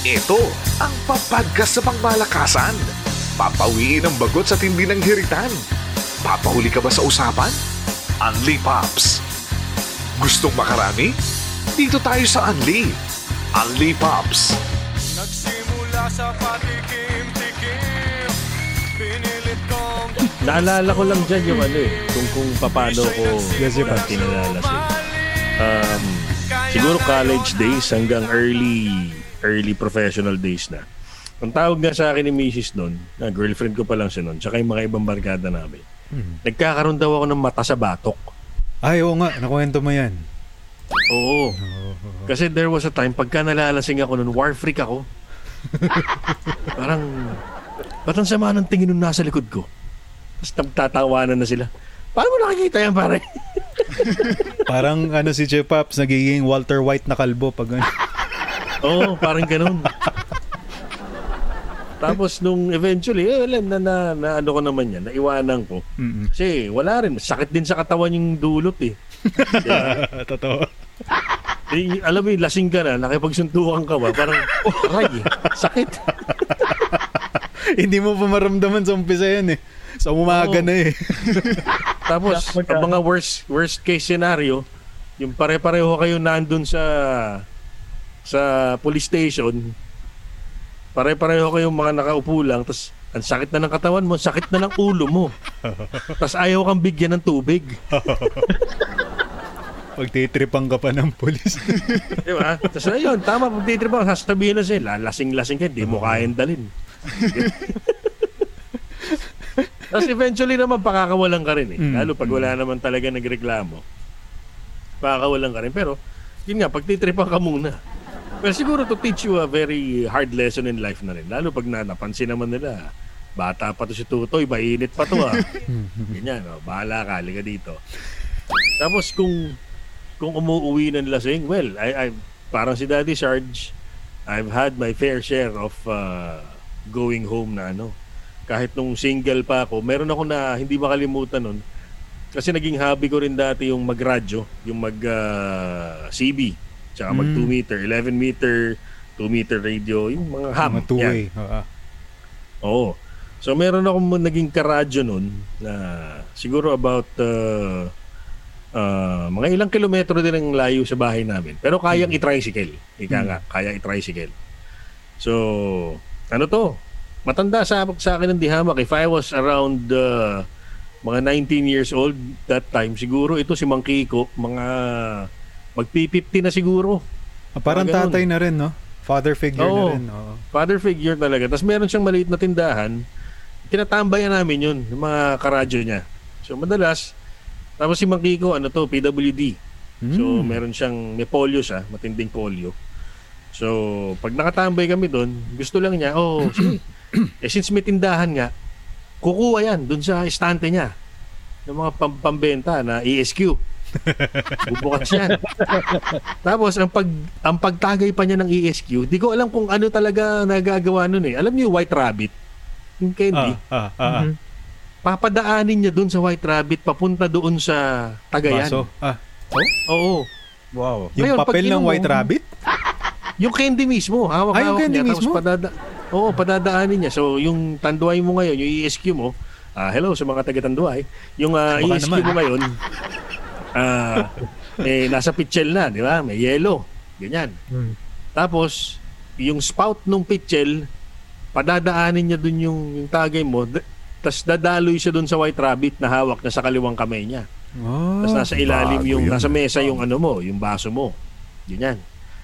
Ito ang papadgas sa pangmalakasan. Papawiin ang bagot sa tindi ng hiritan. Papahuli ka ba sa usapan? Unli Pops. Gustong makarami? Dito tayo sa Unli. Unli Pops. Nagsimula sa patikim-tikim Pinilit kong Naalala ko lang dyan yung ano eh, kung, kung paano ko Yes, yes, uh, kinalalasing. Um, siguro college days hanggang early early professional days na. Ang tawag nga sa akin ni Mrs. noon, na girlfriend ko pa lang siya noon, tsaka yung mga ibang barkada namin. Nagkakaroon daw ako ng mata sa batok. Ay, oo nga. Nakuwento mo yan. Oo. Kasi there was a time, pagka nalalasing ako noon, war freak ako. Parang, ba't ang sama ng tingin nung nasa likod ko? Tapos nagtatawanan na sila. Paano mo nakikita yan, pare? Parang ano si Jeff Pops, nagiging Walter White na kalbo pag ano. Oo, parang ganun. Tapos nung eventually, eh, alam na, na, na ano ko naman yan, naiwanan ko. Mm-mm. Kasi wala rin, sakit din sa katawan yung dulot eh. Totoo. eh alam mo yung lasing ka na, nakipagsuntukan ka ba, parang, oh, aray, sakit. Hindi mo pa maramdaman sa umpisa yan eh. Sa umaga Oo. na eh. Tapos, ang mga worst worst case scenario, yung pare-pareho kayo nandun sa sa police station, pare-pareho kayong mga nakaupo lang, tapos ang sakit na ng katawan mo, sakit na ng ulo mo. Tapos ayaw kang bigyan ng tubig. Pagtitripan ka pa ng polis. Di ba? Tapos ayun, tama, pag titribang, sasabihin na sila, lasing-lasing ka, di mo kayang dalin. Tapos eventually naman, pakakawalan ka rin eh. Mm. Lalo pag wala naman talaga nagreklamo. Pakakawalan ka rin. Pero, yun nga, pagtitripan ka muna. Well, siguro to teach you a very hard lesson in life na rin. Lalo pag na, napansin naman nila, bata pa to si Tutoy, mainit pa to ah. Ganyan, oh, bahala ka, liga dito. Tapos kung kung umuwi ng lasing, well, I, I parang si Daddy Sarge, I've had my fair share of uh, going home na ano. Kahit nung single pa ako, meron ako na hindi makalimutan nun. Kasi naging hobby ko rin dati yung magradyo, yung mag uh, CB, tsaka mag 2 Mm. meter, 11 meter, 2 meter radio, yung mga ham. Mga two-way. Yan. Oo. So meron akong naging karadyo nun na siguro about uh, uh, mga ilang kilometro din ang layo sa bahay namin. Pero kayang i-tricycle. Ika nga, kaya i-tricycle. So, ano to? Matanda sa, sa akin ng dihamak. If I was around uh, mga 19 years old that time, siguro ito si Mang Kiko, mga magpi-50 na siguro. Ah, parang Mga tatay na rin, no? Father figure na Oo. rin. Oo. Father figure talaga. Tapos meron siyang maliit na tindahan. Tinatambayan namin yun, yung mga karadyo niya. So madalas, tapos si Mang Kiko, ano to, PWD. So Mm. meron siyang, may polio siya, matinding polio. So pag nakatambay kami doon, gusto lang niya, oh, sige. eh since may tindahan nga, kukuha yan doon sa estante niya ng mga pam- pambenta na ESQ. Bubukas yan. Tapos ang pag ang pagtagay pa niya ng ESQ, di ko alam kung ano talaga nagagawa noon eh. Alam niyo White Rabbit, yung candy, Ah, ah, ah, ah. papadaanin niya doon sa White Rabbit papunta doon sa Tagayan. Baso. Ah, Oo. wow. Yung Ngayon, papel ng inom mo- White Rabbit? Yung candy mismo, hawak-hawak Ah, yung candy niya. mismo? Tapos padada Oo, padadaanin niya. So, yung tanduay mo ngayon, yung ESQ mo, ah, hello sa mga taga-tanduay, yung ah, Baka ESQ naman. mo ngayon, ah, eh, nasa pitchel na, di ba? May yellow. Ganyan. Tapos, yung spout nung pitchel, padadaanin niya dun yung, yung tagay mo, d- tapos dadaloy siya dun sa white rabbit na hawak na sa kaliwang kamay niya. Oh, Tapos nasa ilalim yung, yun. nasa mesa yung ano mo, yung baso mo. Ganyan.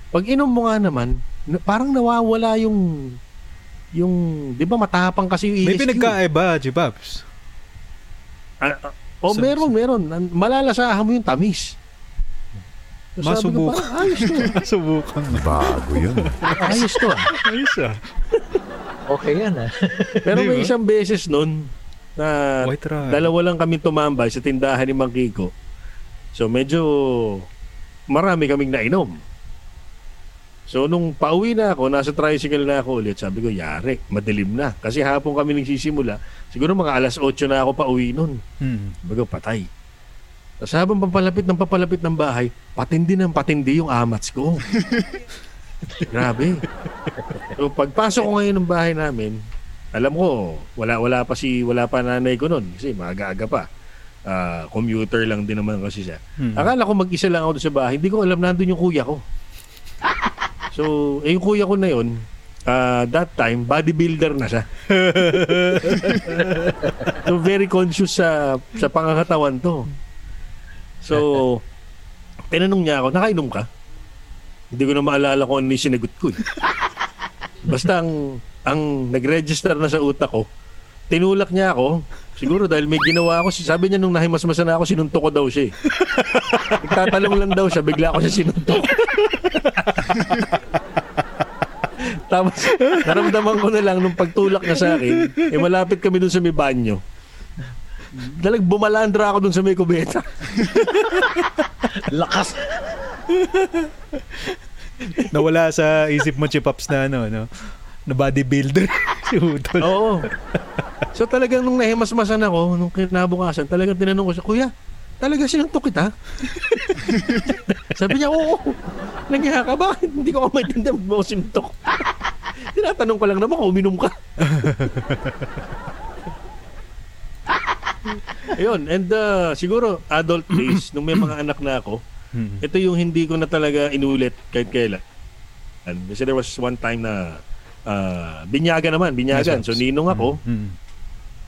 Pag inom mo nga naman, na- parang nawawala yung, yung, di ba matapang kasi yung may ESQ. pinagkaiba, G-Pops. Ah, ah, oh, Sa- meron, meron. An- Malalasahan mo yung tamis. So, ko, Masubukan. parang ayos to. Subukan mo. Bago yun. ayos to. ah. Ayos ah. Okay yan ah. Pero may isang beses nun na dalawa lang kami tumambay sa tindahan ni Mang Kiko. So medyo marami kaming nainom. So nung pauwi na ako, nasa tricycle na ako ulit, sabi ko, yari, madilim na. Kasi hapon kami nagsisimula, siguro mga alas 8 na ako pauwi nun. Hmm. Sabi ko, patay. Tapos habang papalapit ng papalapit ng bahay, patindi ng patindi yung amats ko. Grabe. So pagpasok ko ngayon ng bahay namin, alam ko, wala wala pa si wala pa nanay ko noon kasi maaga-aga pa. Ah, commuter lang din naman kasi siya. Hmm. Akala ko mag-isa lang ako sa bahay. Hindi ko alam nandun yung kuya ko. So, eh, yung kuya ko na yun, ah, that time, bodybuilder na siya. so, very conscious sa sa pangangatawan to. So, tinanong niya ako, nakainom ka? Hindi ko na maalala kung ano yung sinagot ko. Eh. Basta ang, ang nag-register na sa utak ko, tinulak niya ako, siguro dahil may ginawa ako, sabi niya nung nahimasmasan na ako, sinuntok ko daw siya eh. Nagtatalong lang daw siya, bigla ako siya sinuntok. Tapos, naramdaman ko na lang nung pagtulak niya sa akin, eh malapit kami dun sa may banyo. Dalag bumalandra ako dun sa may kubeta. Lakas. Nawala sa isip mo, Chipops, na ano, no? Na bodybuilder. si Utol. Oo. So talagang nung nahimasmasan ako, nung kinabukasan, talagang tinanong ko siya, Kuya, talaga sinuntok kita? Sabi niya, oo. Nangyaya ka, bakit? Hindi ko maintindihan mo sinuntok. Tinatanong ko lang naman kung uminom ka. Ayun, and uh, siguro adult days, nung may mga anak na ako, Hmm. ito yung hindi ko na talaga inulit kahit kailan. And kasi there was one time na uh, binyagan naman, binyagan. Yes, So ninong ako, Hmm.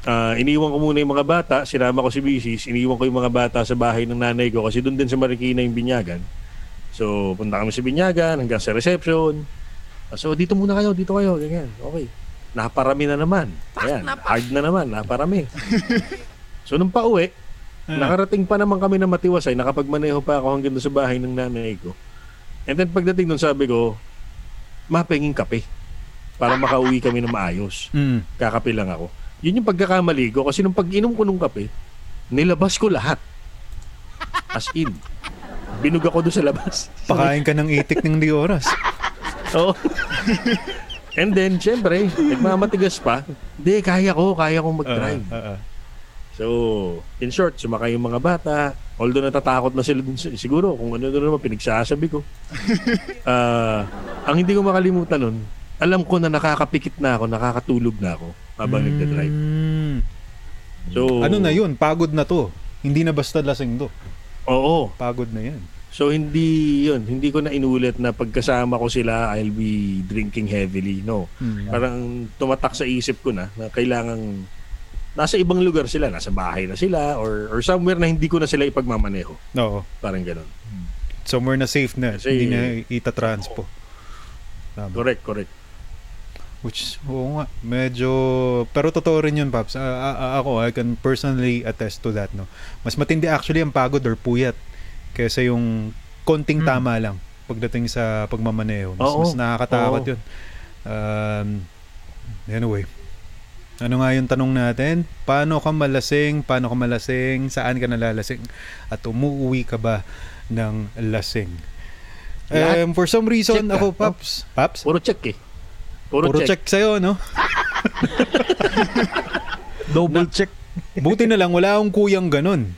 Ah, iniwan ko muna yung mga bata, sinama ko si Bisis, iniwan ko yung mga bata sa bahay ng nanay ko kasi doon din sa Marikina yung binyagan. So, punta kami sa binyagan hanggang sa reception. Ah, so, dito muna kayo, dito kayo, ganyan. Okay. Naparami na naman. Ayan, hard na naman, naparami. so, nung pauwi, nakarating pa naman kami na matiwasay, nakapagmaneho pa ako hanggang sa bahay ng nanay ko. And then pagdating doon, sabi ko, mapenging kape para makauwi kami na maayos Hmm. kakape lang ako. Yun yung pagkakamali ko kasi nung pag-inom ko nung kape, nilabas ko lahat. As in. Binug ako doon sa labas. Pakain ka ng itik ng di oras. Oo. And then, syempre, nagmamatigas pa. Hindi, kaya ko, kaya kong mag-drive. Ah, ah, ah. So, in short, sumakay yung mga bata. Although natatakot na sila dun, siguro kung ano doon naman pinagsasabi ko. Ah, ang hindi ko makalimutan nun, alam ko na nakakapikit na ako, nakakatulog na ako habang nagda-drive. Hmm. So, Ano na yun? Pagod na to. Hindi na basta lasing to. Oo. Pagod na yan. So hindi yun, hindi ko na inulit na pagkasama ko sila I'll be drinking heavily. No. Hmm. Parang tumatak sa isip ko na na kailangan nasa ibang lugar sila, nasa bahay na sila or or somewhere na hindi ko na sila ipagmamaneho. Oo. Parang ganun. Somewhere na safe na. Kasi- hindi na ita-transpo. Tama. Correct, correct. Which, oo nga, medyo, pero totoo rin yun, Paps. A- a- ako, I can personally attest to that, no. Mas matindi actually ang pagod or puyat kaysa yung konting tama lang pagdating sa pagmamaneho. Mas, Oo. mas nakakatakot Oo. yun. Um, anyway, ano nga yung tanong natin? Paano ka malasing? Paano ka malasing? Saan ka nalalasing? At umuwi ka ba ng lasing? Um, for some reason, Check ako, no? Paps, Paps, Puro check eh. Puro, Puro check. check sa'yo, no? Double check. Buti na lang, wala akong kuyang ganun.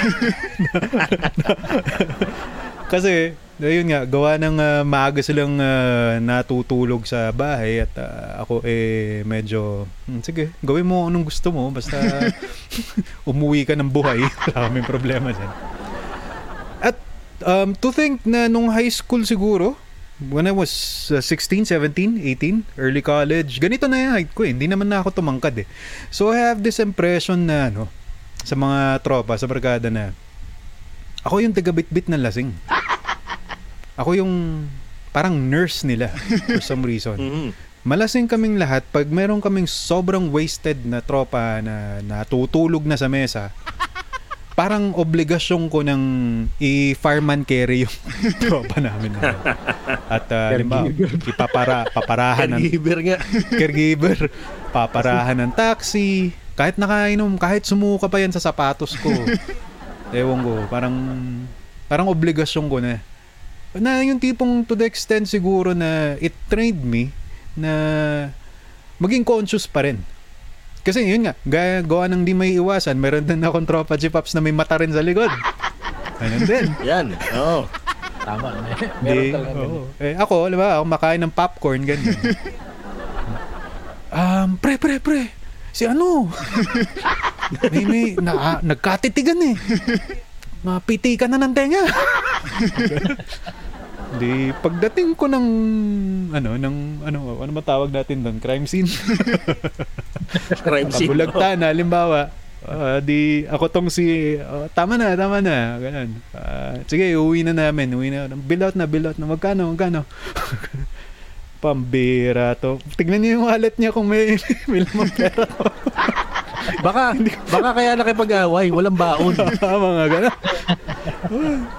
Kasi, ayun nga, gawa ng ah, maaga silang ah, natutulog sa bahay at ah, ako eh medyo, "Hmm, sige, gawin mo anong gusto mo, basta umuwi ka ng buhay. Wala kaming problema dyan. At um, to think na nung high school siguro, when I was uh, 16, 17, 18, early college, ganito na yung height ko eh. Hindi naman na ako tumangkad eh. So I have this impression na ano, sa mga tropa, sa barkada na ako yung taga-bit-bit ng lasing. Ako yung parang nurse nila for some reason. Mhm. Malasing kaming lahat pag meron kaming sobrang wasted na tropa na natutulog na sa mesa. Parang obligasyon ko ng i-fireman carry yung tropa namin. na. At uh, limbawa, ipapara, paparahan ng Caregiver nga. caregiver, paparahan ng taxi, kahit nakainom, kahit sumuka pa yan sa sapatos ko. Ewan ko, parang parang obligasyon ko na. Na yung tipong to the extent siguro na it trained me na maging conscious pa rin. Kasi yun nga, gaya, gawa ng di may iwasan, meron din akong tropa G-Pops na may mata rin sa likod. Ayun din. Yan. Oo. tama. Meron Di, talaga. oo. Eh, ako, alam ba, ako makain ng popcorn, ganyan. um, pre, pre, pre, si ano? may, may, na, ah, nagkatitigan eh. Mapiti ka na ng tenga. Di, pagdating ko ng, ano, ng, ano, ano matawag natin doon? Crime scene? Crime scene. Kabulagtan, halimbawa. ah, di, ako tong si, oh, tama na, tama na. Ganun. Ah, sige, uwi na namin. Uwi na. Bill out na, bill out na. Magkano, magkano? Pambira to. Tignan niyo yung wallet niya kung may, may lamang pera. Baka, baka kaya nakipag-away, walang baon. mga gano'n.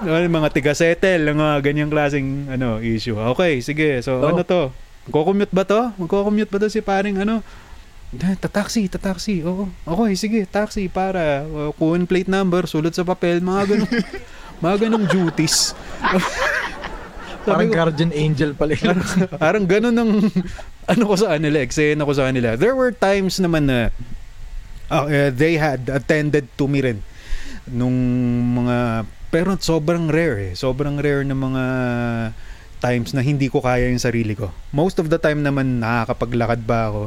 Ano, mga tiga-settle, ng mga ganyang klaseng ano, issue. Okay, sige. So, Oh. ano to? Magko-commute ba to? Magko-commute ba to si paring ano? "Da, Tataxi, tataxi. Oo. Okay, sige, taxi para uh, kuhin plate number, sulat sa papel, mga ganun. mga ganung duties. Parang ko, guardian angel pala yun. parang ganun ang ano ko sa kanila, eksena ko sa kanila. There were times naman na uh, uh, they had attended to me rin nung mga pero sobrang rare eh. Sobrang rare ng mga times na hindi ko kaya yung sarili ko. Most of the time naman nakakapaglakad ba ako.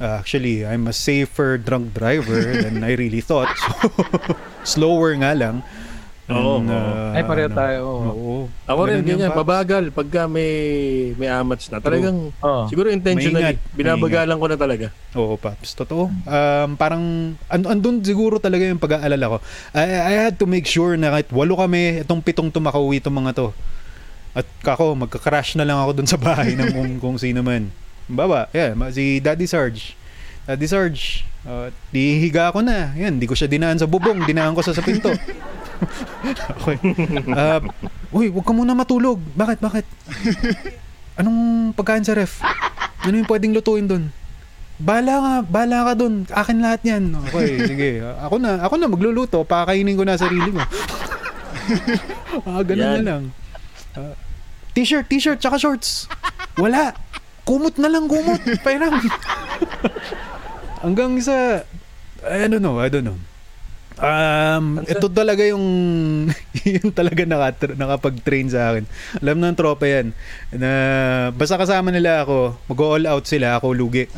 Uh, actually, I'm a safer drunk driver than I really thought. So, slower nga lang. Oo, And, oo. uh, Ay, pareho ano, tayo. oo. Oo. Ako rin, ganyan, Paps. pabagal. Pagka may, may amats na. Talagang, Oo. siguro intentionally, Maingat, binabagalan ko na talaga. Oo, Paps. Totoo. Um, parang, and, andun siguro talaga yung pag-aalala ko. I, I had to make sure na kahit walo kami, itong pitong to makauwi itong mga to. At kako, magka-crash na lang ako dun sa bahay ng kung, kung sino man. Baba, yeah, ma- si Daddy Sarge. Daddy Sarge, uh, dihiga ako na. Yan, di ko siya dinaan sa bubong, dinaan ko sa sa pinto. Okay. Uh, uy, wag ka muna matulog. Bakit, bakit? Anong pagkain sa ref? Ano yung pwedeng lutuin doon? Bala ka, bala ka doon. Akin lahat yan. Okay, sige. Ako na, ako na magluluto. Pakainin ko na sarili ko. ah, ganun Yan. na lang. Ah, t-shirt, t-shirt, tsaka shorts. Wala. Kumot na lang, kumot. Pairam. Hanggang sa, I don't know, I don't know. Um, ito talaga yung yung talaga naka, nakapag-train sa akin. Alam ng tropa yan na basta kasama nila ako, mag-all out sila, ako lugi.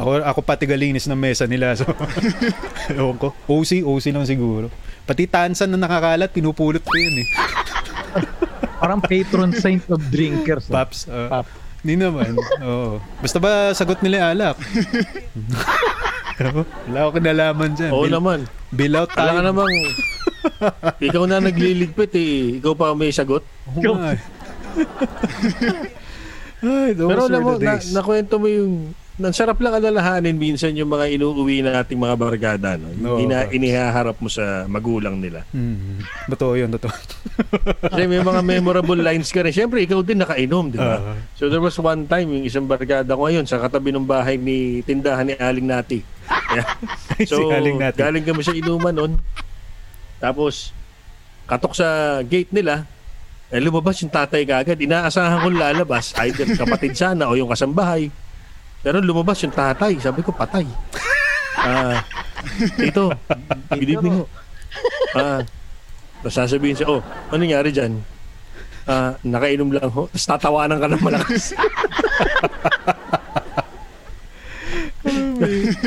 ako ako pati galinis ng mesa nila. So ewan ko. OC, OC lang siguro. Pati tansan na nakakalat, pinupulot ko yan eh. Parang patron saint of drinkers. no? Paps. uh, Pap. Hindi naman. Oo. Basta ba sagot nila alak? Wala ako kinalaman dyan. Oo Bill, naman. ka tayo. namang, ikaw na nagliligpit eh. Ikaw pa may sagot. Oo nga eh. Ay, those Pero were alam mo, the na, nakwento mo yung, ang sarap lang alalahanin minsan yung mga inuuwi nating mga barkada. No? No, Hindi na inihaharap mo sa magulang nila. Mm, totoo yun, totoo. Kasi may mga memorable lines ka rin. Siyempre, ikaw din nakainom, di ba? Ah. So there was one time, yung isang barkada ko ngayon, sa katabi ng bahay ni tindahan ni Aling Nati. Yeah. So, Si Aling Nati. galing kami sa inuman noon. Tapos, katok sa gate nila, eh, lumabas yung tatay kagad. Inaasahan kong lalabas, either kapatid sana o yung kasambahay. Pero lumabas yung tatay. Sabi ko, patay. Ah, tito, good evening ho. Ah, tapos sasabihin siya, oh, ano nangyari dyan? Ah, nakainom lang ho. Tapos tatawanan ka ng malakas.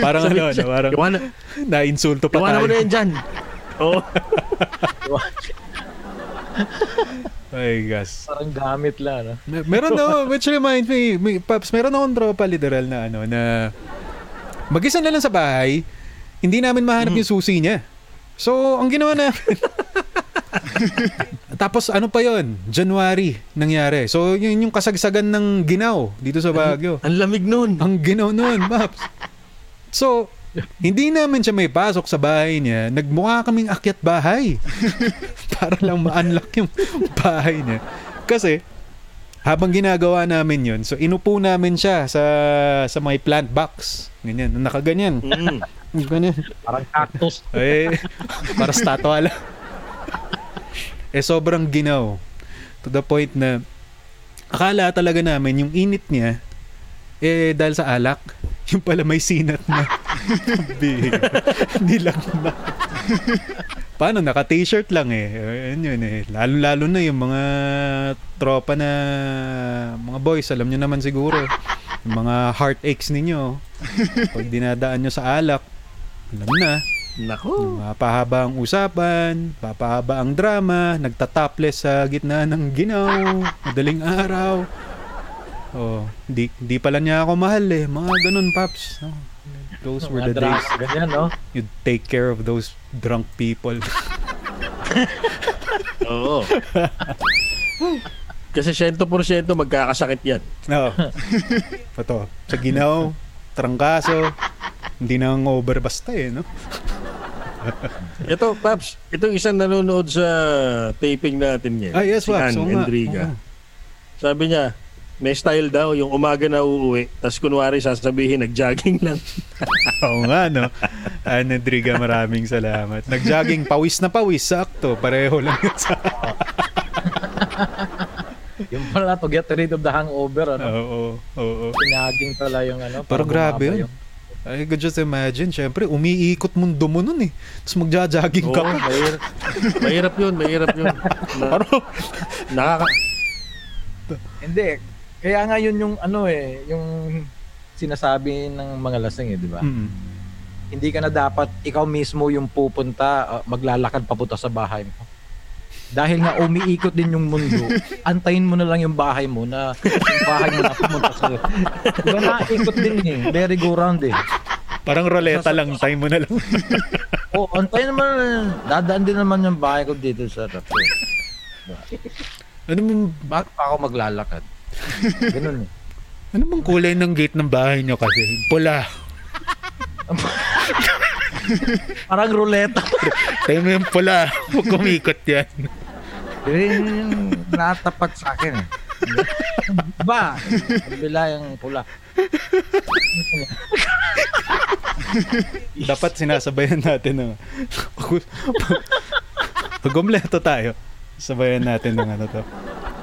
Parang ano, ano, parang Iwanan, na-insulto pa iwanan mo na tayo. yan dyan. Oo. Ay, gas. Parang gamit lang. No? Mer- Meron na, which reminds me, may, Paps, meron akong tropa literal na ano, na mag-isa na lang sa bahay, hindi namin mahanap yung susi niya. So, ang ginawa namin, tapos ano pa yon January nangyari. So, yun yung kasagsagan ng ginaw dito sa Baguio. Ang lamig nun. Ang ginaw nun, Paps. So, hindi namin siya may pasok sa bahay niya. Nagmukha kaming akyat bahay. Para lang ma-unlock yung bahay niya. Kasi, habang ginagawa namin yun, so inupo namin siya sa sa may plant box. Ganyan, nakaganyan. Mm. Ganyan. Parang cactus. Eh, para statwa lang. eh, sobrang ginaw. To the point na, akala talaga namin yung init niya, eh, dahil sa alak, yung pala may sinat na. Big. Nilag na. paano, naka-t-shirt lang eh. Ayun yun eh. Lalo-lalo na yung mga tropa na, mga boys, alam nyo naman siguro. Yung mga heartaches ninyo. Pag dinadaan nyo sa alak, alam na. Nako. Mapahaba ang usapan, papahaba ang drama, nagtatopless sa gitna ng ginaw, madaling araw. Oh, di, di pala niya ako mahal eh. Mga ganun, Paps. Oh, those were the days Ganyan, no? you'd take care of those drunk people. Oo. Kasi 100% magkakasakit yan. Oo. Ito, sa ginaw, trangkaso, hindi nang over basta eh, no? Ito, Paps, itong isang nanonood sa taping natin ngayon. Ah, yes, si Paps. Ann. Endriga. Oo. Sabi niya, may style daw, yung umaga na uuwi, tapos kunwari sasabihin, nag-jogging lang. Oo nga, no? Anne Driga, maraming salamat. Nag-jogging, pawis na pawis, sakto. Pareho lang yun sa... Yung pala to get rid of the hangover, ano? Oo, oo. Pinaging pala yung ano. Pero grabe yun. yung- I could just imagine, syempre, umiikot mundo mo nun eh. Tapos magja-jogging Oo, ka pa. mahirap, mahirap yun, mahirap yun. Na, nakaka, Hindi. Kaya nga yun yung ano eh, yung sinasabi ng mga lasing eh, di ba? Mm. Hindi ka na dapat ikaw mismo yung pupunta, uh, maglalakad papunta sa bahay mo. Dahil nga umiikot din yung mundo, antayin mo na lang yung bahay mo na yung bahay mo na pumunta sa... Diba naikot din eh, merry go round eh. Parang roleta lang, time mo na lang. O, antayin naman, dadaan din naman yung bahay ko dito sa rapo. ano mong, Bakit pa ako maglalakad? Ganun eh. ano mong kulay ng gate ng bahay nyo kasi? Pula. Parang ruleta. Tayo mo yung pula. Huwag kumikot yan. Yun yung natapat sa akin eh. Ba? Kabila yung pula. Dapat sinasabayan natin ng... Pag umpleto tayo, sabayan natin ng ano to.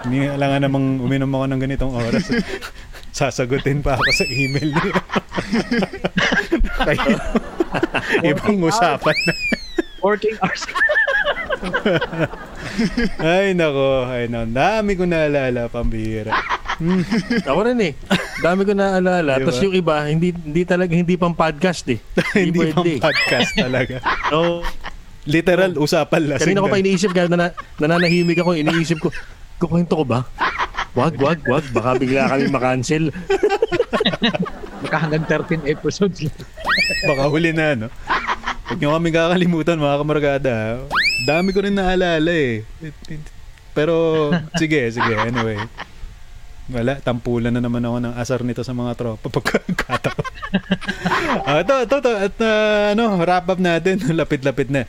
Hindi alangan namang uminom ako ng ganitong oras. Sasagutin pa ako sa email niya. Kaya, ibang usapan na. Working hours. Ay, nako. Ay, no. Dami ko naalala, pambihira. Hmm. ako rin eh. Dami ko naaalala. Di ba? Tapos yung iba, hindi hindi talaga, hindi pang podcast eh. Hindi pang pwede. podcast talaga. Oo. Literal, usapan lasing. Kanina ko pa iniisip, kaya nana, nananahimik ako, iniisip ko, kukwento ko ba? Wag, wag, wag. Baka bigla kami makancel. Baka hanggang 13 episodes lang. Baka huli na, no? Huwag nyo kami kakalimutan, mga kamarkada. ha? Dami ko rin naalala eh. Pero, sige, sige, anyway. Wala, tampulan na naman ako ng asar nito sa mga tropa pagkakataon. Ah, ito, ito, ito. At ah, ano, wrap up natin. Lapit-lapit na.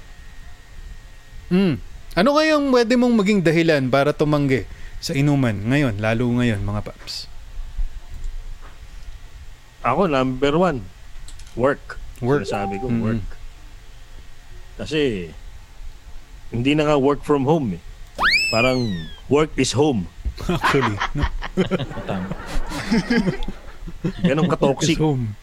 Hmm. Ano kayang pwede mong maging dahilan para tumanggi sa inuman ngayon, lalo ngayon, mga paps? Ako, number one, work. Work. Sabi ko, Mhm. work. Kasi, hindi na nga work from home eh. Parang, work is home. Actually, no? Tama. Ganun ka-toxic. Home.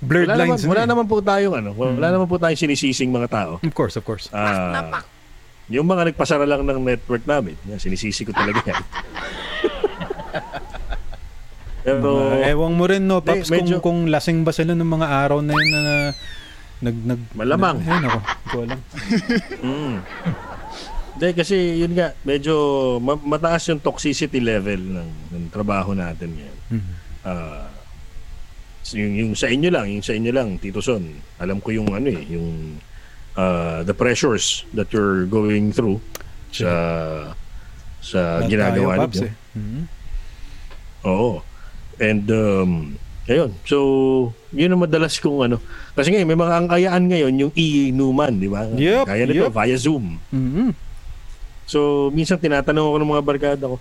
Blurred Wala naman, lines. na wala eh. naman po tayong ano, wala Mm. naman po tayong sinisising mga tao. Of course, of course. Ah, yung mga nagpasara lang ng network namin, yan, sinisisi ko talaga yan. Pero, Mga- ewan mo rin, no, Paps, medyo- kung, kung lasing ba sila ng mga araw na yun na, na nag, nag, Malamang. Na, ayun ako, hindi ko alam. mm. Hindi, kasi yun nga, medyo ma- mataas yung toxicity level ng, ng trabaho natin ngayon. Mhm. Ah, so yung, yung sa inyo lang, yung sa inyo lang, Tito Son, alam ko yung ano eh, yung ah, the pressures that you're going through sa sa Lahat ginagawa tayo, Paps, ninyo. eh. Mhm. Oo. And um, ayun. So, yun ang madalas kong ano. Kasi ngayon, may mga angkayaan ngayon, yung e-numan, di ba? Yep, Kaya nito, yep. via Zoom. Mhm. So, minsan tinatanong ako ng mga barkada ko,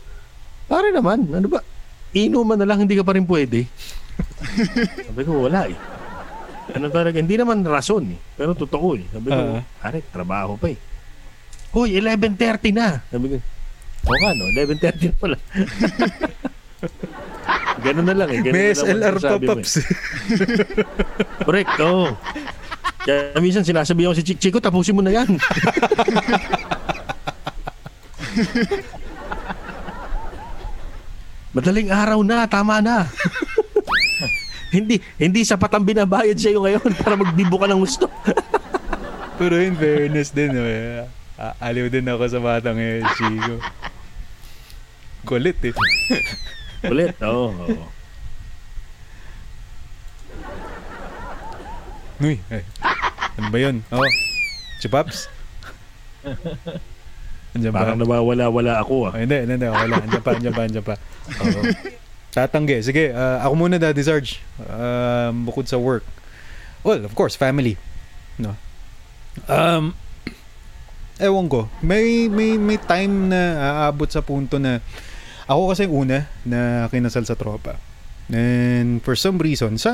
pare naman, ano ba? Inuman na lang, hindi ka pa rin pwede. Sabi ko, wala eh. Ano talaga, hindi naman rason eh. Pero totoo eh. Sabi ko, Ah. pare, trabaho pa eh. Hoy, 11.30 na. Sabi ko, o nga no, 11.30 na pala. Ganun na lang eh. Ganun May na lang SLR mo eh. Correct, oo. Kaya minsan sinasabihan ko si Chick, Chico, tapusin mo na yan. Madaling araw na, tama na. Hindi hindi sapat ang binabayad sa iyo ngayon para magbibo ka ng gusto. Pero in fairness din, eh, aliw din ako sa batang eh, Chico. Kulit eh. Ulit, oo. oo. Uy, eh. Ano ba yun? Oh, si Paps? Andiyan ba? Parang nawawala-wala ako ah. Oh, hindi, hindi, hindi. Wala. Andiyan pa, andiyan pa, andiyan pa. Oo. Tatanggi. Sige, ah, ako muna, Daddy Sarge. Um, bukod sa work. Well, of course, family. No? Um, ewan ko. May, may, may time na aabot sa punto na ako kasi una na kinasal sa tropa. And for some reason, sa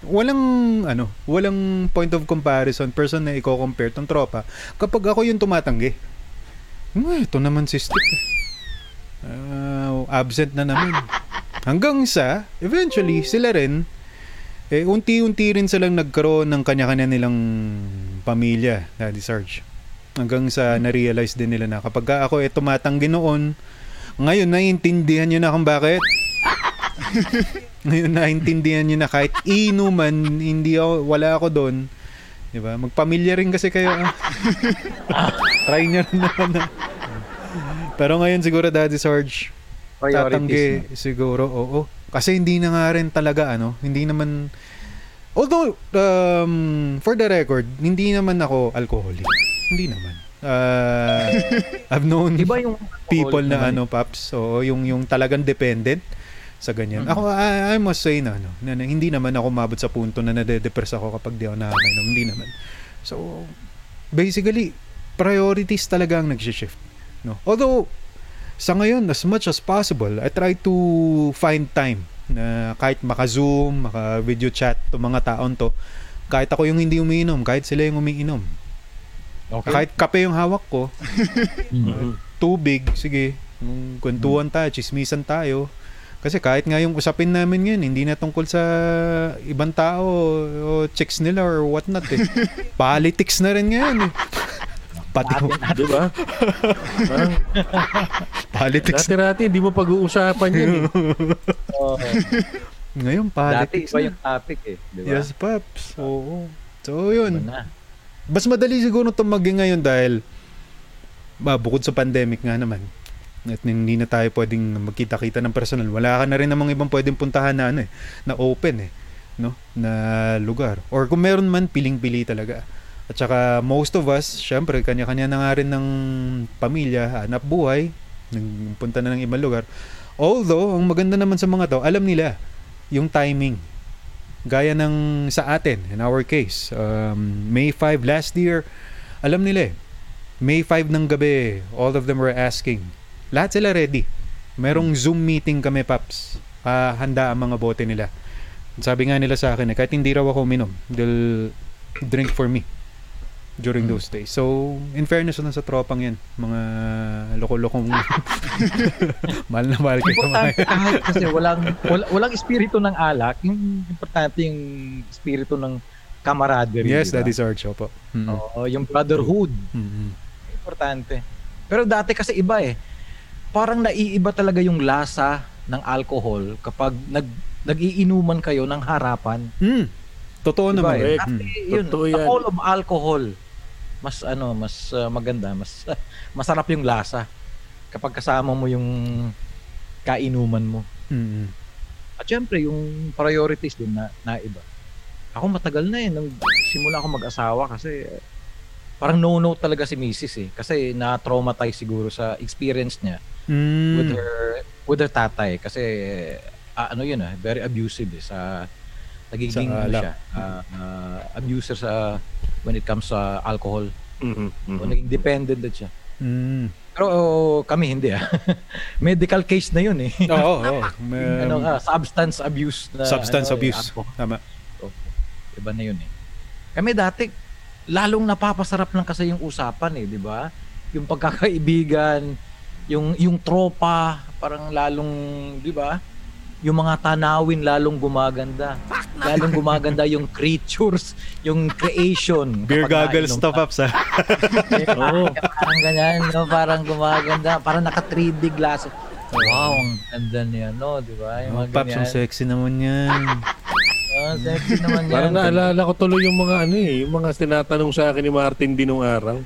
walang ano, walang point of comparison person na i-compare tong tropa kapag ako yung tumatanggi. Hmm, ito naman si Steve. Ah, absent na naman. Hanggang sa, eventually, sila rin, eh, unti-unti rin silang nagkaroon ng kanya-kanya nilang pamilya, Daddy Sarge. Hanggang sa na-realize din nila na kapag ako eh tumatanggi noon, ngayon naiintindihan nyo na kung bakit. ngayon naiintindihan nyo na kahit inuman, hindi ako, wala ako doon. Di ba? Magpamilya rin kasi kayo. Try nyo rin naman. ah. Pero ngayon siguro Daddy Sarge, tatanggi no? siguro, oo. Kasi hindi na nga rin talaga ano, hindi naman Although um, for the record, hindi naman ako alcoholic. Hindi naman. Uh, I've known Iba yung people na naman ano paps, so yung yung talagang dependent sa ganyan. Mhm. Ako I, I must say na ano, na, na hindi naman ako mabot sa punto na nade-depress ako kapag di ako nakakainom, hindi naman. So basically priorities talaga ang nag-shift, no. Although sa ngayon as much as possible, I try to find time na kahit maka-zoom, maka-video chat to mga taon to, kahit ako yung hindi umiinom, kahit sila yung umiinom. Okay. Kahit kape yung hawak ko, Mhm. tubig, sige, kwentuhan tayo, chismisan tayo. Kasi kahit nga yung usapin namin ngayon, hindi na tungkol sa ibang tao o chicks nila or whatnot eh. Politics na rin ngayon eh. Pati Di ba? Politics. dati-dati, hindi mo pag-uusapan yan eh. Oo. Ngayon, Dati politics iba na. yung topic eh. Di ba? Yes, Paps. Oo. So, Iba yun. Mas madali siguro itong maging ngayon dahil ba, bukod sa pandemic nga naman at hindi na tayo pwedeng magkita-kita ng personal. Wala ka na rin namang ibang pwedeng puntahan na ano eh, na open eh, no? Na lugar. Or kung meron man, piling-pili talaga. At saka most of us, syempre, kanya-kanya na nga rin ng pamilya, hanap buhay, nagpunta na ng ibang lugar. Although, ang maganda naman sa mga to, alam nila yung timing. Gaya ng sa atin, in our case, um, May 5 last year, alam nila eh, May 5 ng gabi, all of them were asking. Lahat sila ready. Merong Zoom meeting kami, Paps. Ah, handa ang mga bote nila. Sabi nga nila sa akin, eh, kahit hindi raw ako uminom, they'll drink for me during those days. So, in fairness na sa tropang yan, mga loko-lokong mahal na mahal kayo kahit kasi walang, wala, walang espiritu ng alak, yung importante yung espiritu ng camaraderie. Yes, di ba? that is our show po. Mm. Oo, yung brotherhood. Mm-mm. Importante. Pero dati kasi iba eh. Parang naiiba talaga yung lasa ng alcohol kapag nag nag-iinuman kayo ng harapan. Mm. Totoo Diba naman. eh? Kasi Mm. yun, Totoo the yan. all of alcohol, mas ano, mas uh, maganda, mas masarap yung lasa kapag kasama mo yung kainuman mo. Mm. At syempre, yung priorities din na, na iba. Ako matagal na eh, nung simula ako mag-asawa kasi parang no-no talaga si Mrs. eh. Kasi na-traumatize siguro sa experience niya Mm. with her with her tatay. Kasi ah, ano yun ah, very abusive eh, sa nagiging Sa ano alak. siya, ah, ah, abuser sa when it comes sa alcohol. Mhm, mhm. O, naging dependent din siya. Mm. Pero oh, kami hindi ah. Medical case na yun eh. Oo, oo. May- ano ka, substance abuse na substance ano, eh, abuse. alcohol. Tama. Oo. Iba na yun eh. Kami dati, lalong napapasarap lang kasi yung usapan eh, di ba? Yung pagkakaibigan, yung yung tropa, parang lalong, di ba? Yung mga tanawin lalong gumaganda. Lalong gumaganda yung creatures, yung creation. Beer to, ka. Paps, ha? Oo. Parang ganyan, no? parang gumaganda. Parang naka 3D glasses. Wow, ang ganda niya, no? Di ba? Yung Oh, mga Paps, ang ganyan. sexy naman yan. Ah, sexy naman yan. Parang naalala ko tuloy yung mga ano eh, yung mga tinatanong sa akin ni Martin din nung araw.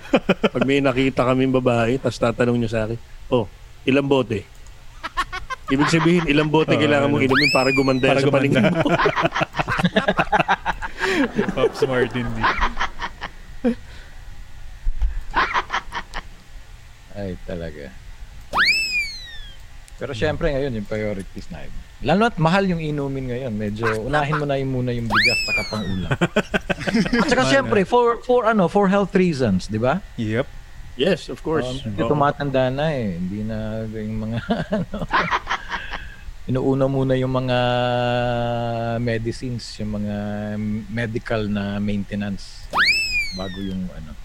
Pag may nakita kaming babae, tapos tatanong niya sa akin, oh, ilang bote? Ibig sabihin, ilang bote Oo, kailangan mong inumin para gumanda Para sa paningin gumanda. mo. Pops Martin din. Ay, talaga. Pero syempre ngayon yung priorities na yun. Lalo at mahal yung inumin ngayon. Medyo unahin mo na yung muna yung bigas sa kapang ulam. at saka syempre for for ano, for health reasons, 'di ba? Yep. Yes, of course. Um, Hindi tumatanda na eh. Hindi na yung mga ano. Inuuna muna yung mga medicines, yung mga medical na maintenance bago yung ano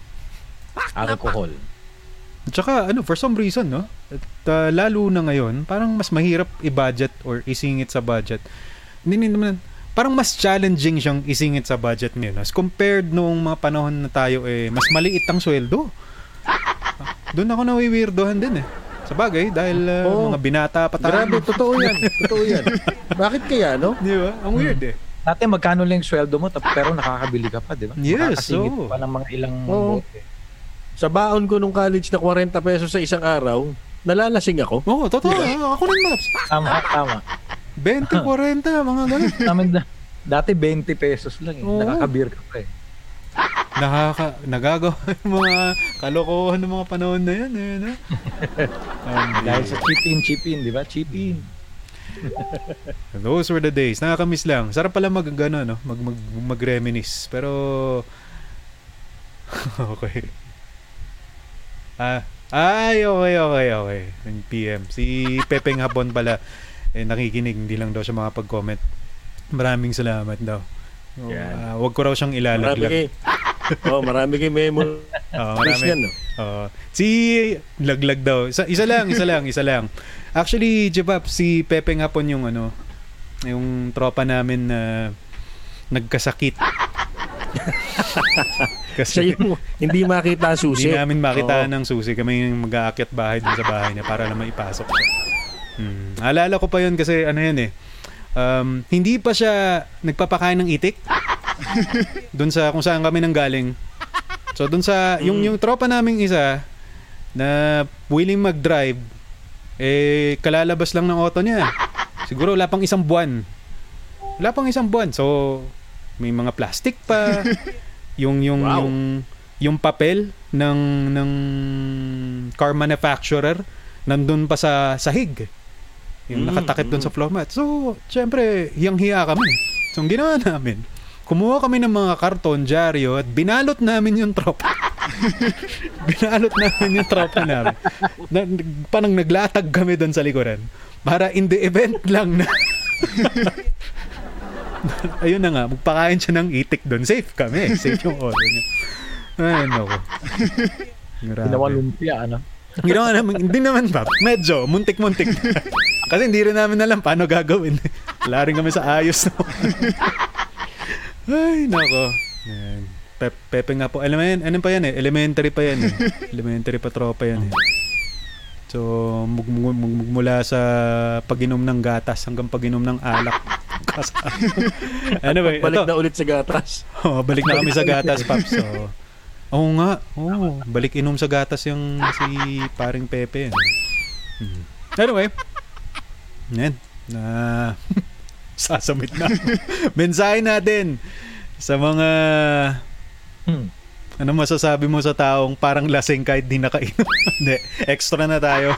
alcohol. At saka, ano, for some reason, no? At, uh, lalo na ngayon, parang mas mahirap i-budget or isingit sa budget. Hindi hindi naman, parang mas challenging siyang isingit sa budget ngayon. As compared noong mga panahon na tayo, eh, mas maliit ang sweldo. Doon ako nawiwirdohan din eh. Sa bagay, dahil uh, Oo. mga binata pa tayo. Grabe, totoo yan. Totoo yan. Bakit kaya, no? Di ba? Ang weird eh. Dati magkano lang yung sweldo mo tap- pero nakakabili ka pa, di ba? Yes, Makakasingit oo. pa ng mga ilang Oo. bote. Sa baon ko nung college na 40 pesos sa isang araw, nalalasing ako. Oo, totoo. Ako rin, Maps. Tama, tama. 20, 40, mga ganun. Namin da- dati 20 pesos lang eh. Oo. Nakakabir ka pa eh. Nakaka, nagagawa yung mga kalokohan ng mga panahon na yan. Eh, no? Um, Dahil sa chip in, chip in, di ba? Chip in. Those were the days. Nakakamiss lang. Sarap pala mag, ano, no? mag, mag, mag-reminisce. Pero, okay. Ah, ay, okay, okay, okay. Yung PM. Si Pepeng Hapon pala, eh, nakikinig. Hindi lang daw siya makapag-comment. Maraming salamat daw. Oh, Yan. ah, wag ko raw siyang Marami ilalaglag. kay Oh, marami kay memo. Oo, Marami. marami. Yan, no? Oo. si laglag daw. Isa, isa lang, isa lang, isa lang. Actually, Jebap, si Pepe nga po yung ano, yung tropa namin na nagkasakit. Kasi Siya yung hindi makita ang susi. hindi namin makita Oo. ng susi. Kami yung mag-aakyat bahay dun sa bahay niya para lang maipasok siya. Hmm. Alala ko pa yun kasi ano yun eh. Um, hindi pa siya nagpapakain ng itik. doon sa kung saan kami nang galing. So doon sa yung yung tropa naming isa na willing mag-drive eh kalalabas lang ng auto niya. Siguro wala pang isang buwan. Wala pang isang buwan. So may mga plastic pa. yung yung Wow. yung yung papel ng ng car manufacturer nandun pa sa sahig. Yung Mm, nakatakip mm. sa floor mat. So, syempre, hiyang-hiya kami. So, ang ginawa namin, kumuha kami ng mga karton, dyaryo, at binalot namin yung tropa. binalot namin yung tropa namin. Na, parang naglatag kami doon sa likuran. Para in the event lang na ayun na nga, magpakain siya ng itik doon. Safe kami. Safe yung auto niya. Ay. Grabe. Ginawa lumpia, ano? Ginawa namin, hindi naman ba? Medyo, muntik-muntik. Kasi hindi rin namin alam paano gagawin. Wala rin kami sa ayos. No? Ay, nako. Yan. Pe- Pepe nga po. Alam mo yan, ano pa yan eh? Elementary pa yan eh. Elementary pa tropa yan eh. So, mug- mug- mula sa pag-inom ng gatas hanggang pag-inom ng alak. Anyway, Balik ito. na ulit sa gatas. Oh, balik na kami sa gatas, Paps. So, oo nga. Oo, balik inom sa gatas yung si paring Pepe. Hmm. Anyway, yan. Na sasamit na. Mensahe natin sa mga Hmm. ano masasabi mo sa taong parang lasing kahit di nakainom? Hindi, extra na tayo.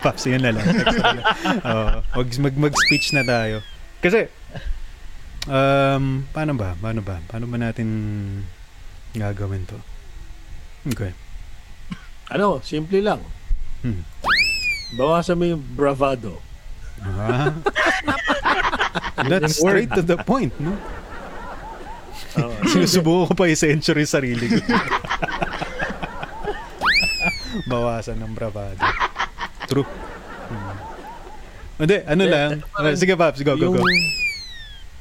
Paps, yun na lang. Extra na. Oo, mag, mag, mag-speech na tayo. Kasi, um, paano ba? Paano ba? Paano ba natin gagawin to? Okay. Ano, simple lang. Hmm. Bawasan mo yung bravado. Ah. That's straight to the point, no? Oo. Sinusubukan ko pa i-century sarili ko. Bawasan ng bravado. True. Hmm. Hindi, ano Eh, lang. parang Sige, Paps, go, go, yung, go.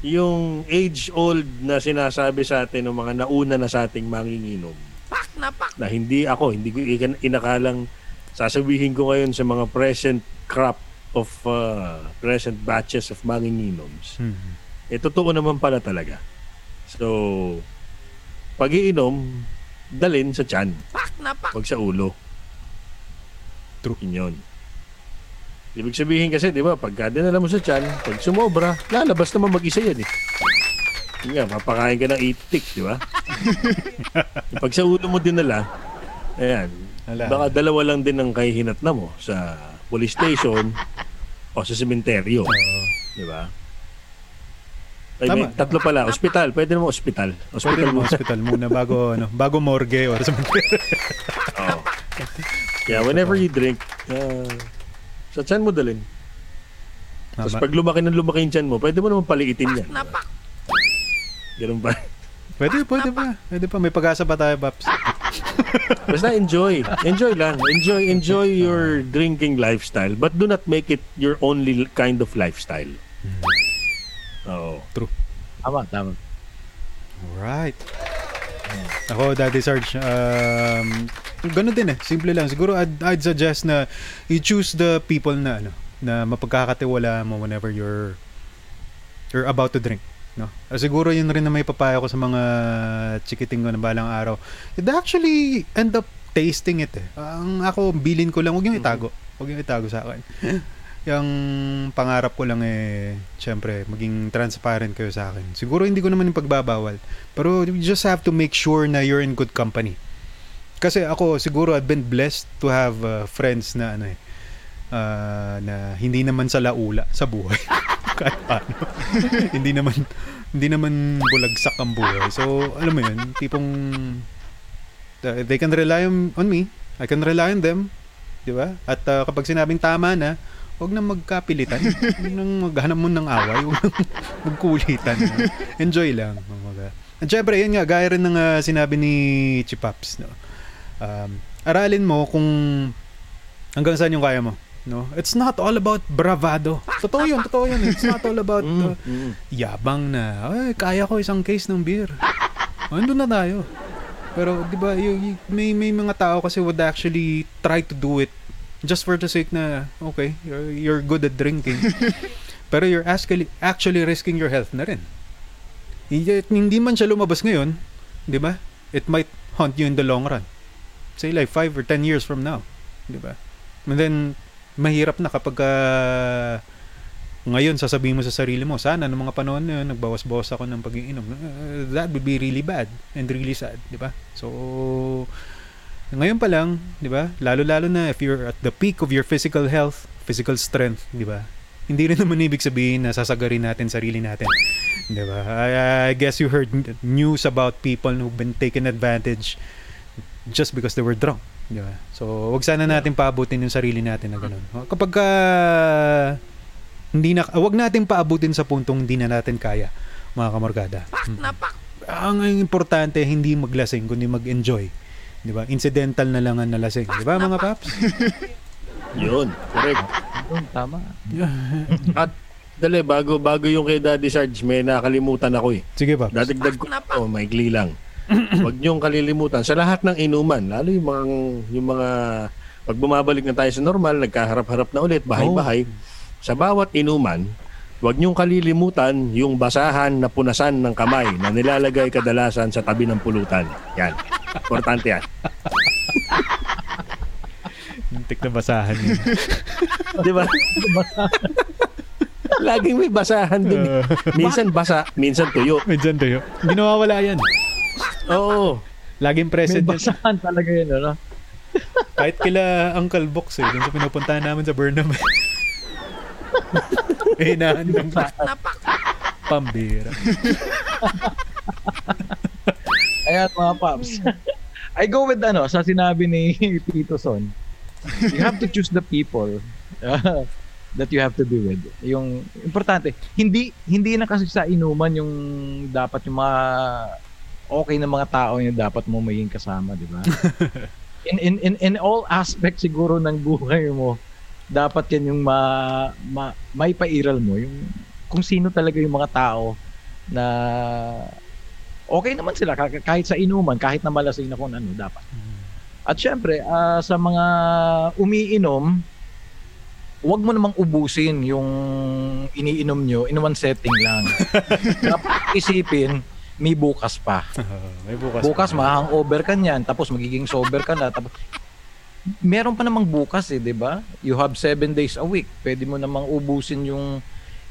yung age-old na sinasabi sa atin ng mga nauna na sa ating manginginom. Pak na pak! Na hindi ako, hindi ko ikan- inakalang sasabihin ko ngayon sa mga present crop of uh, present batches of manginginomims. Hmm. Eh, totoo naman pala talaga. So, pag-iinom, dalin sa tiyan. Pak na pak! Huwag sa ulo. True. Yun yun. Ibig sabihin kasi, di ba, pagka dinala mo sa tiyan, pag sumobra, lalabas naman mag-isa yan eh. Yun nga, papakain ka ng itik, di ba? pag sa ulo mo dinala, ayan, Wala. baka dalawa lang din ang kahihinat na mo sa police station o sa sementeryo. Di ba? Ay, may Tama. tatlo pala. Ospital. Pwede naman ospital. Pwede Ospital mo mo. hospital muna bago ano, bago morgue or something. Oo. Yeah, whenever you drink, uh, sa tiyan mo dalhin. Tapos pag lumaki ng lumaki yung tiyan mo, pwede mo naman paliitin yan. Ganun ba? Pwede, pwede pa. Pwede pa. May pag-asa pa tayo, Paps. Basta enjoy. Enjoy lang. Enjoy enjoy your drinking lifestyle but do not make it your only kind of lifestyle. Oo. Tama, tama. Alright. Ako, Daddy Sarge, um, ganun din eh. Simple lang. Siguro I'd, I'd suggest na you choose the people na ano, na mapagkakatiwala mo whenever you're you're about to drink. No? Ah, siguro yun rin na may papayo ko sa mga chikiting ko na balang araw. It actually end up tasting it eh. Ang ako, bilin ko lang, huwag yung itago. Huwag yung itago sa akin. yung pangarap ko lang eh, syempre, maging transparent kayo sa akin. Siguro hindi ko naman yung pagbabawal. Pero you just have to make sure na you're in good company. Kasi ako, siguro I've been blessed to have uh, friends na ano eh, ah, na hindi naman sa laula sa buhay. Kahit paano. hindi naman hindi naman bulagsak ang buhay. So, alam mo yun, tipong uh, they can rely on, on me. I can rely on them. Di ba? At uh, kapag sinabing tama na, huwag na magkapilitan. Huwag nang maghanap mo ng away. Huwag nang magkulitan. Enjoy lang. Kumbaga. At syempre, yun nga, gaya rin ng uh, sinabi ni Chipaps. No? Um, aralin mo kung hanggang saan yung kaya mo. No? It's not all about bravado. Totoo yun, totoo yun. It's not all about uh, Mm, mm. yabang na, ay, kaya ko isang case ng beer. Ando na tayo. Pero, di ba, y- y- may, may mga tao kasi would actually try to do it just for the sake na, okay, you're, you're good at drinking. Pero you're actually, actually risking your health na rin. Hindi, hindi man siya lumabas ngayon, di ba? It might haunt you in the long run. Say like 5 or 10 years from now. Di ba? And then, mahirap na kapag ah, ngayon sasabihin mo sa sarili mo, sana noong mga panahon na yun, nagbawas-bawas ako ng pag-iinom. Uh, that would be really bad and really sad, di ba? So, ngayon pa lang, di ba? Lalo-lalo na if you're at the peak of your physical health, physical strength, di ba? Hindi rin naman ibig sabihin na sasagarin natin sarili natin. Di ba? I, I guess you heard news about people who've been taken advantage just because they were drunk. Di ba? So, wag sana natin paabutin yung sarili natin na ganun. Kapag ka, hindi na, wag natin paabutin sa puntong hindi na natin kaya, mga kamarkada. Mm. Ang ang importante, hindi maglasing, kundi mag-enjoy. Di ba? Incidental na lang ang nalasing. Di ba, mga paps? Yun. Correct. Yun, tama. At dali, bago, bago yung kay Daddy Sarge, may nakalimutan ako eh. Sige, paps. Dadagdag ko oh, maigli lang. Huwag niyong kalilimutan sa lahat ng inuman, lalo yung mga yung mga pag bumabalik na tayo sa normal, nagkaharap-harap na ulit, bahay-bahay. Sa bawat inuman, huwag niyong kalilimutan yung basahan na punasan ng kamay na nilalagay kadalasan sa tabi ng pulutan. Yan. Importante yan. Muntik na basahan yun. Di ba? Laging may basahan dun. eh. Minsan basa, minsan tuyo. Medyan tayo. Hindi nawawala yan. Oo. Laging May present yan. basahan talaga yun, ano? Kahit kila Uncle Box eh, dun sa pinupuntahan namin sa Burnham. eh, nahandang pambira. Ayan, mga paps. I go with ano, sa sinabi ni Tito Son. You have to choose the people uh, that you have to be with. Yung importante, hindi hindi na kasi sa inuman yung dapat yung mga okay na mga tao yung dapat mo maging kasama, di ba? in, in in in all aspects siguro ng buhay mo, dapat yan yung ma, ma, may pairal mo. Yung kung sino talaga yung mga tao na okay naman sila kah- kahit sa inuman kahit na malasing na kung ano dapat. At syempre ah, sa mga umiinom wag mo namang ubusin yung iniinom nyo in one setting lang. Dapat isipin may bukas pa Ah, may bukas. bukas ma-hangover ka niyan tapos magiging sober ka na tapos meron pa namang bukas eh, 'di ba? You have seven days a week. Pwede mo namang ubusin yung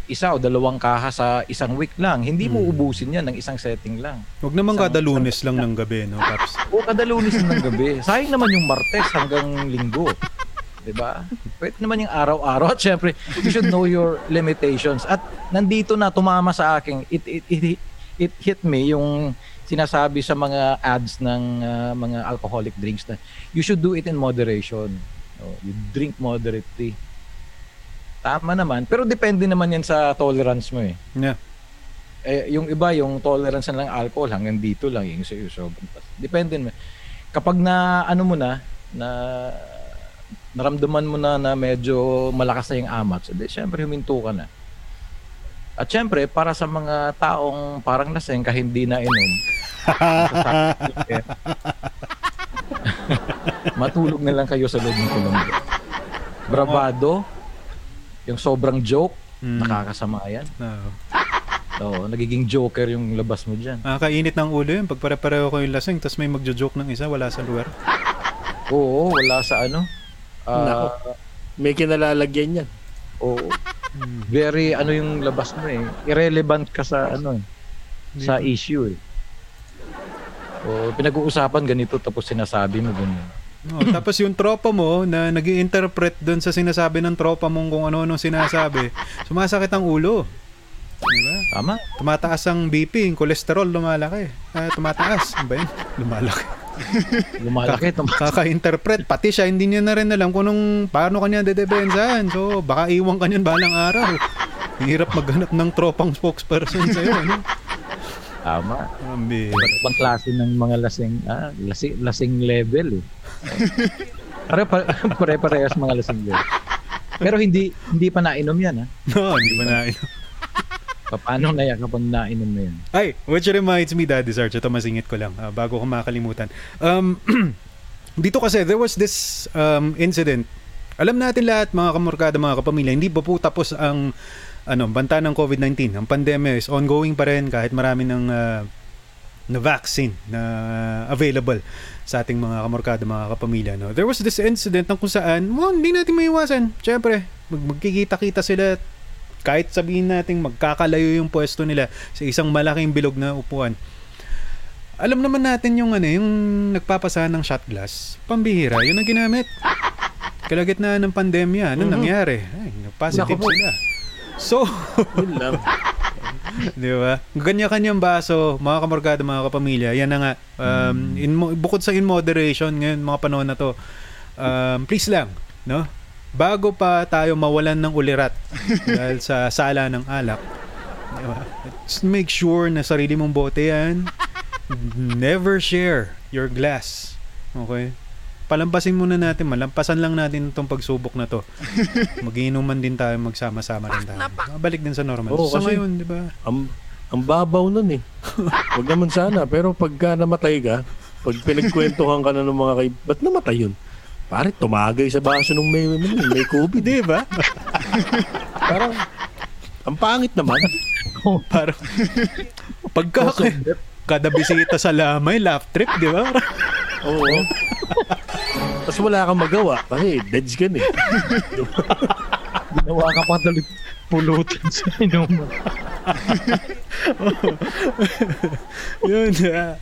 isa o dalawang kaha sa isang week lang. Hindi mo Hmm. ubusin 'yan ng isang setting lang. Huwag naman Isang- kada lunes lang ng gabi, no, Paps? O kada lunes ng gabi. Sayang naman yung Martes hanggang Linggo. 'Di ba? Pwede naman yung araw-araw at syempre you should know your limitations. At nandito na tumama sa akin it it it, it hit me yung sinasabi sa mga ads ng uh, mga alcoholic drinks na you should do it in moderation. No, you drink moderately. Tama naman, pero depende naman yan sa tolerance mo eh. Yeah. Eh, yung iba, yung tolerance na lang alcohol, hanggang dito lang, yung sa'yo, taas. Depende naman. Kapag na, ano mo na, na naramdaman mo na na medyo malakas na yung amat, so, di, syempre huminto ka na. At syempre, para sa mga taong parang laseng kahit hindi na inom, matulog na lang kayo sa loob ng kulungan. Bravado, yung sobrang joke, Mm. nakakasama yan. Oo. Oo, nagiging joker yung labas mo dyan. Nakakainit ng ulo yun. Pag pare-pareho ko yung lasing, tapos may magjo-joke ng isa, wala sa lugar. Oo, wala sa ano. Ah, Nako. May kinalalagyan yan. Oo. Very ano yung labas mo eh. Irrelevant ka sa ano eh. Sa issue eh. O pinag-uusapan ganito tapos sinasabi mo ganyan. Oh, tapos yung tropa mo na nag interpret doon sa sinasabi ng tropa mong kung ano-ano sinasabi, sumasakit ang ulo. Di ba? Tama? Tumataas ang BP, yung cholesterol lumalaki. Ah, tumataas. Ano ba yun? Lumalaki. Lumalaki. Tum- Kaka-interpret. Pati siya, hindi niya na rin alam kung nung, paano kanya dedepensahan. So, baka iwan ka niyan balang araw. Hirap maghanap ng tropang spokesperson sa'yo. Ano? Tama. Ambi. Iba't ibang klase ng mga lasing, ah, lasing, lasing level eh. Pare, pare, pare-parehas mga lasing level. Pero hindi hindi pa nainom yan ha. No, hindi ba na Paano na yan kapag nainom na yan? Ay, which reminds me, Daddy Sarge, ito masingit ko lang ah, bago ko makalimutan. Um, dito kasi, there was this um, incident. Alam natin lahat, mga kamorkada, mga kapamilya, hindi pa po tapos ang ano, banta ng COVID-19. Ang pandemya is ongoing pa rin kahit marami ng ah, na vaccine na available sa ating mga kamorkada, mga kapamilya. No? There was this incident na kung saan, well, hindi natin maiwasan. Siyempre, mag- magkikita-kita sila kahit sabihin natin magkakalayo yung pwesto nila sa isang malaking bilog na upuan. Alam naman natin yung ano, yung nagpapasahan ng shot glass. Pambihira, yun ang ginamit. Kalagitnaan ng pandemya, ano Mhm. nangyari? Ay, positive Naku sila. So. Di ba? Ganyan-kanyang baso, mga kamorgado, mga kapamilya, yan na nga. Um, in, mo- bukod sa in moderation, ngayon, mga panahon na to, um, please lang, no? Bago pa tayo mawalan ng ulirat dahil sa sala ng alak, di ba? Just make sure na sarili mong bote yan. Never share your glass. Okay? Palampasin muna natin, malampasan lang natin itong pagsubok na to. Magiinuman din tayo, magsama-sama rin tayo. Balik din sa normal. Oo, sa kasi- ngayon, di ba? Ang, ang babaw nun eh. Huwag naman sana. Pero pagka namatay ka, pag pinagkwentuhan ka na ng mga kay... Ba't namatay yun? Pare, tumagay sa baso nung may, may, may COVID. Di ba? Parang, ang pangit naman. Parang, pagka kada bisita sa lamay, laugh trip, di ba? Oo. Tapos wala kang magawa kasi deads ka na eh. Ginawa ka pa tuloy pulutan sa inuman. Yun. ah.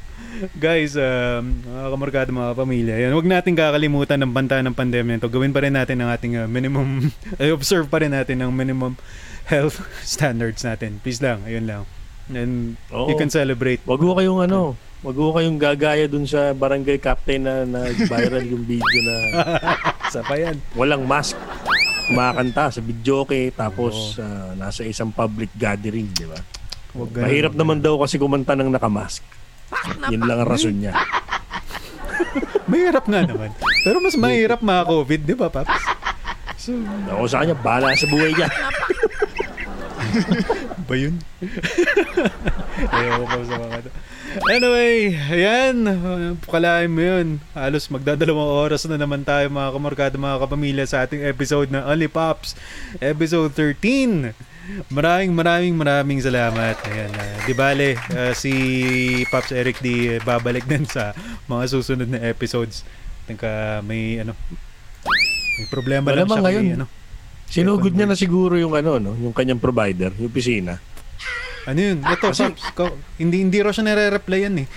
Guys, um, mga kamarkado, mga pamilya, yan, huwag natin kakalimutan ng banta ng pandemya ito. Gawin pa rin natin ang ating uh, minimum, observe pa rin natin ang minimum health standards natin. Please lang, ayun lang. And Oo. you can celebrate. Wag ho kayong ano, wag ho kayong gagaya dun sa barangay captain na nag-viral yung video na Sa pa yan. walang mask. Kumakanta sa videoke tapos ah, nasa isang public gathering, di ba? Ganun. Mahirap naman daw kasi kumanta ng nakamask. Yun lang ang rason niya. Mahirap nga naman. Pero mas mahirap mga COVID, di ba, Paps? Ako sa kanya, bahala sa buhay niya. ba yun? Ayaw ko sa mga to. Anyway, ayan. Pukalain mo yun. Halos magdadalawang oras na naman tayo mga kamarkada, mga kapamilya sa ating episode na Only Pops. Episode 13. Maraming maraming maraming salamat. Ayan, uh, di bale, uh, si Pops Eric di babalik din sa mga susunod na episodes. Tangka may ano may problema lang Malamang siya kay, ngayon. ano. Sinugod niya na siguro yung ano, no, yung kanyang provider, yung pisina. Ano yun? Ito, Kasi- Pops, ko- hindi hindi raw siya nare-replyan eh.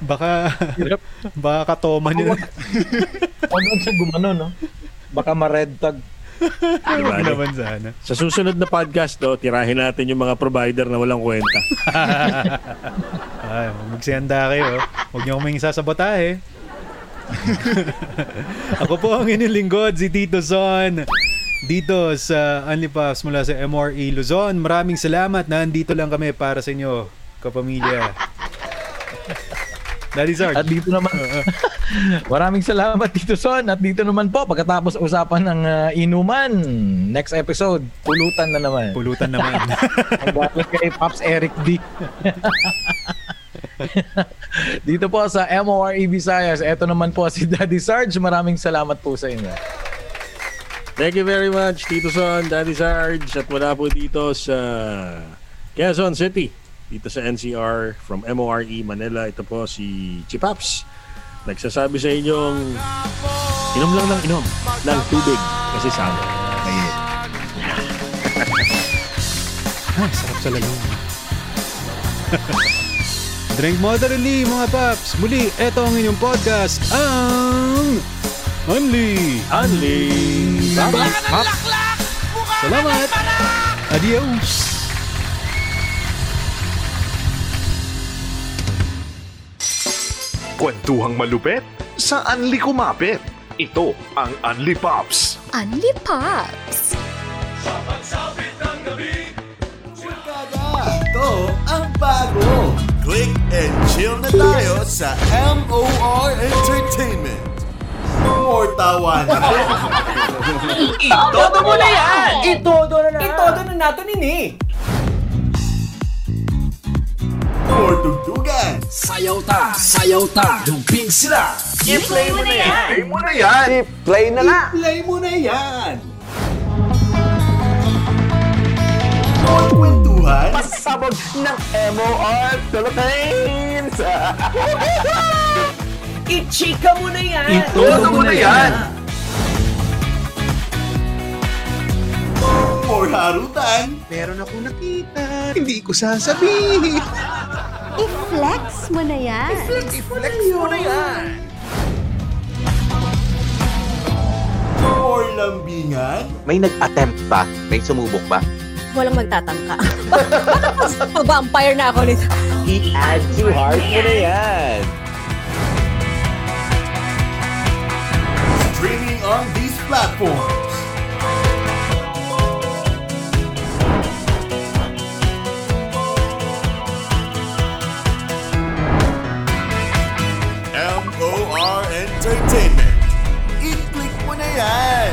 baka baka katoma niya. Huwag lang siya gumano, no? Baka ma-red tag. Di ba? Hindi naman sana. Sa susunod na podcast, no, tirahin natin yung mga provider na walang kwenta. Ay, magsihanda kayo. Huwag niyo kaming sasabotahe. Ako po ang inyong lingkod, si Tito Son. Dito sa Only Puffs mula sa MRE Luzon. Maraming salamat na andito lang kami para sa inyo, kapamilya. Daddy Sarge. At dito naman, maraming salamat dito Son. At dito naman po, pagkatapos usapan ng ah, inuman, next episode, pulutan na naman. Pulutan naman. Ang kay Pops Eric D. dito po sa MORE Visayas, eto naman po si Daddy Sarge. Maraming salamat po sa inyo. Thank you very much, Tito Son, Daddy Sarge, at wala po dito sa Quezon City, dito sa NCR from MORE Manila. Ito po si Chipaps. Nagsasabi sa inyong inom lang ng inom ng tubig kasi summer. Mainit. Ah, sarap sa lalaw. Drink moderately mga paps. Muli, eto ang inyong podcast, ang Only Only Salamat! Adios! Kwentuhang malupet sa Anli Kumapit. Ito ang Anli Pops. Unli Pops! Ito ang bago. Click and chill na tayo sa MOR Entertainment. More tawanan. Itodo mo na yan! Itodo na na! Itodo na nato nini! More tugtugan. Sayaw ta, sayaw ta, dumping sila. I-play mo na yan! Play mo na yan. Play na na! Play mo na yan. Kwentuhan. Pasabog ng MOR Philippines! I-chika mo na yan! Itodo mo na yan! More harutan. I-flex mo na yan! I-flex mo na yan! More lambingan. May nag-attempt ba? May sumubok ba? Walang magtatangka. Pag-vampire na ako nito. I-add to heart mo na yan! Streaming on these platforms. MOR Entertainment. I-click mo na yan.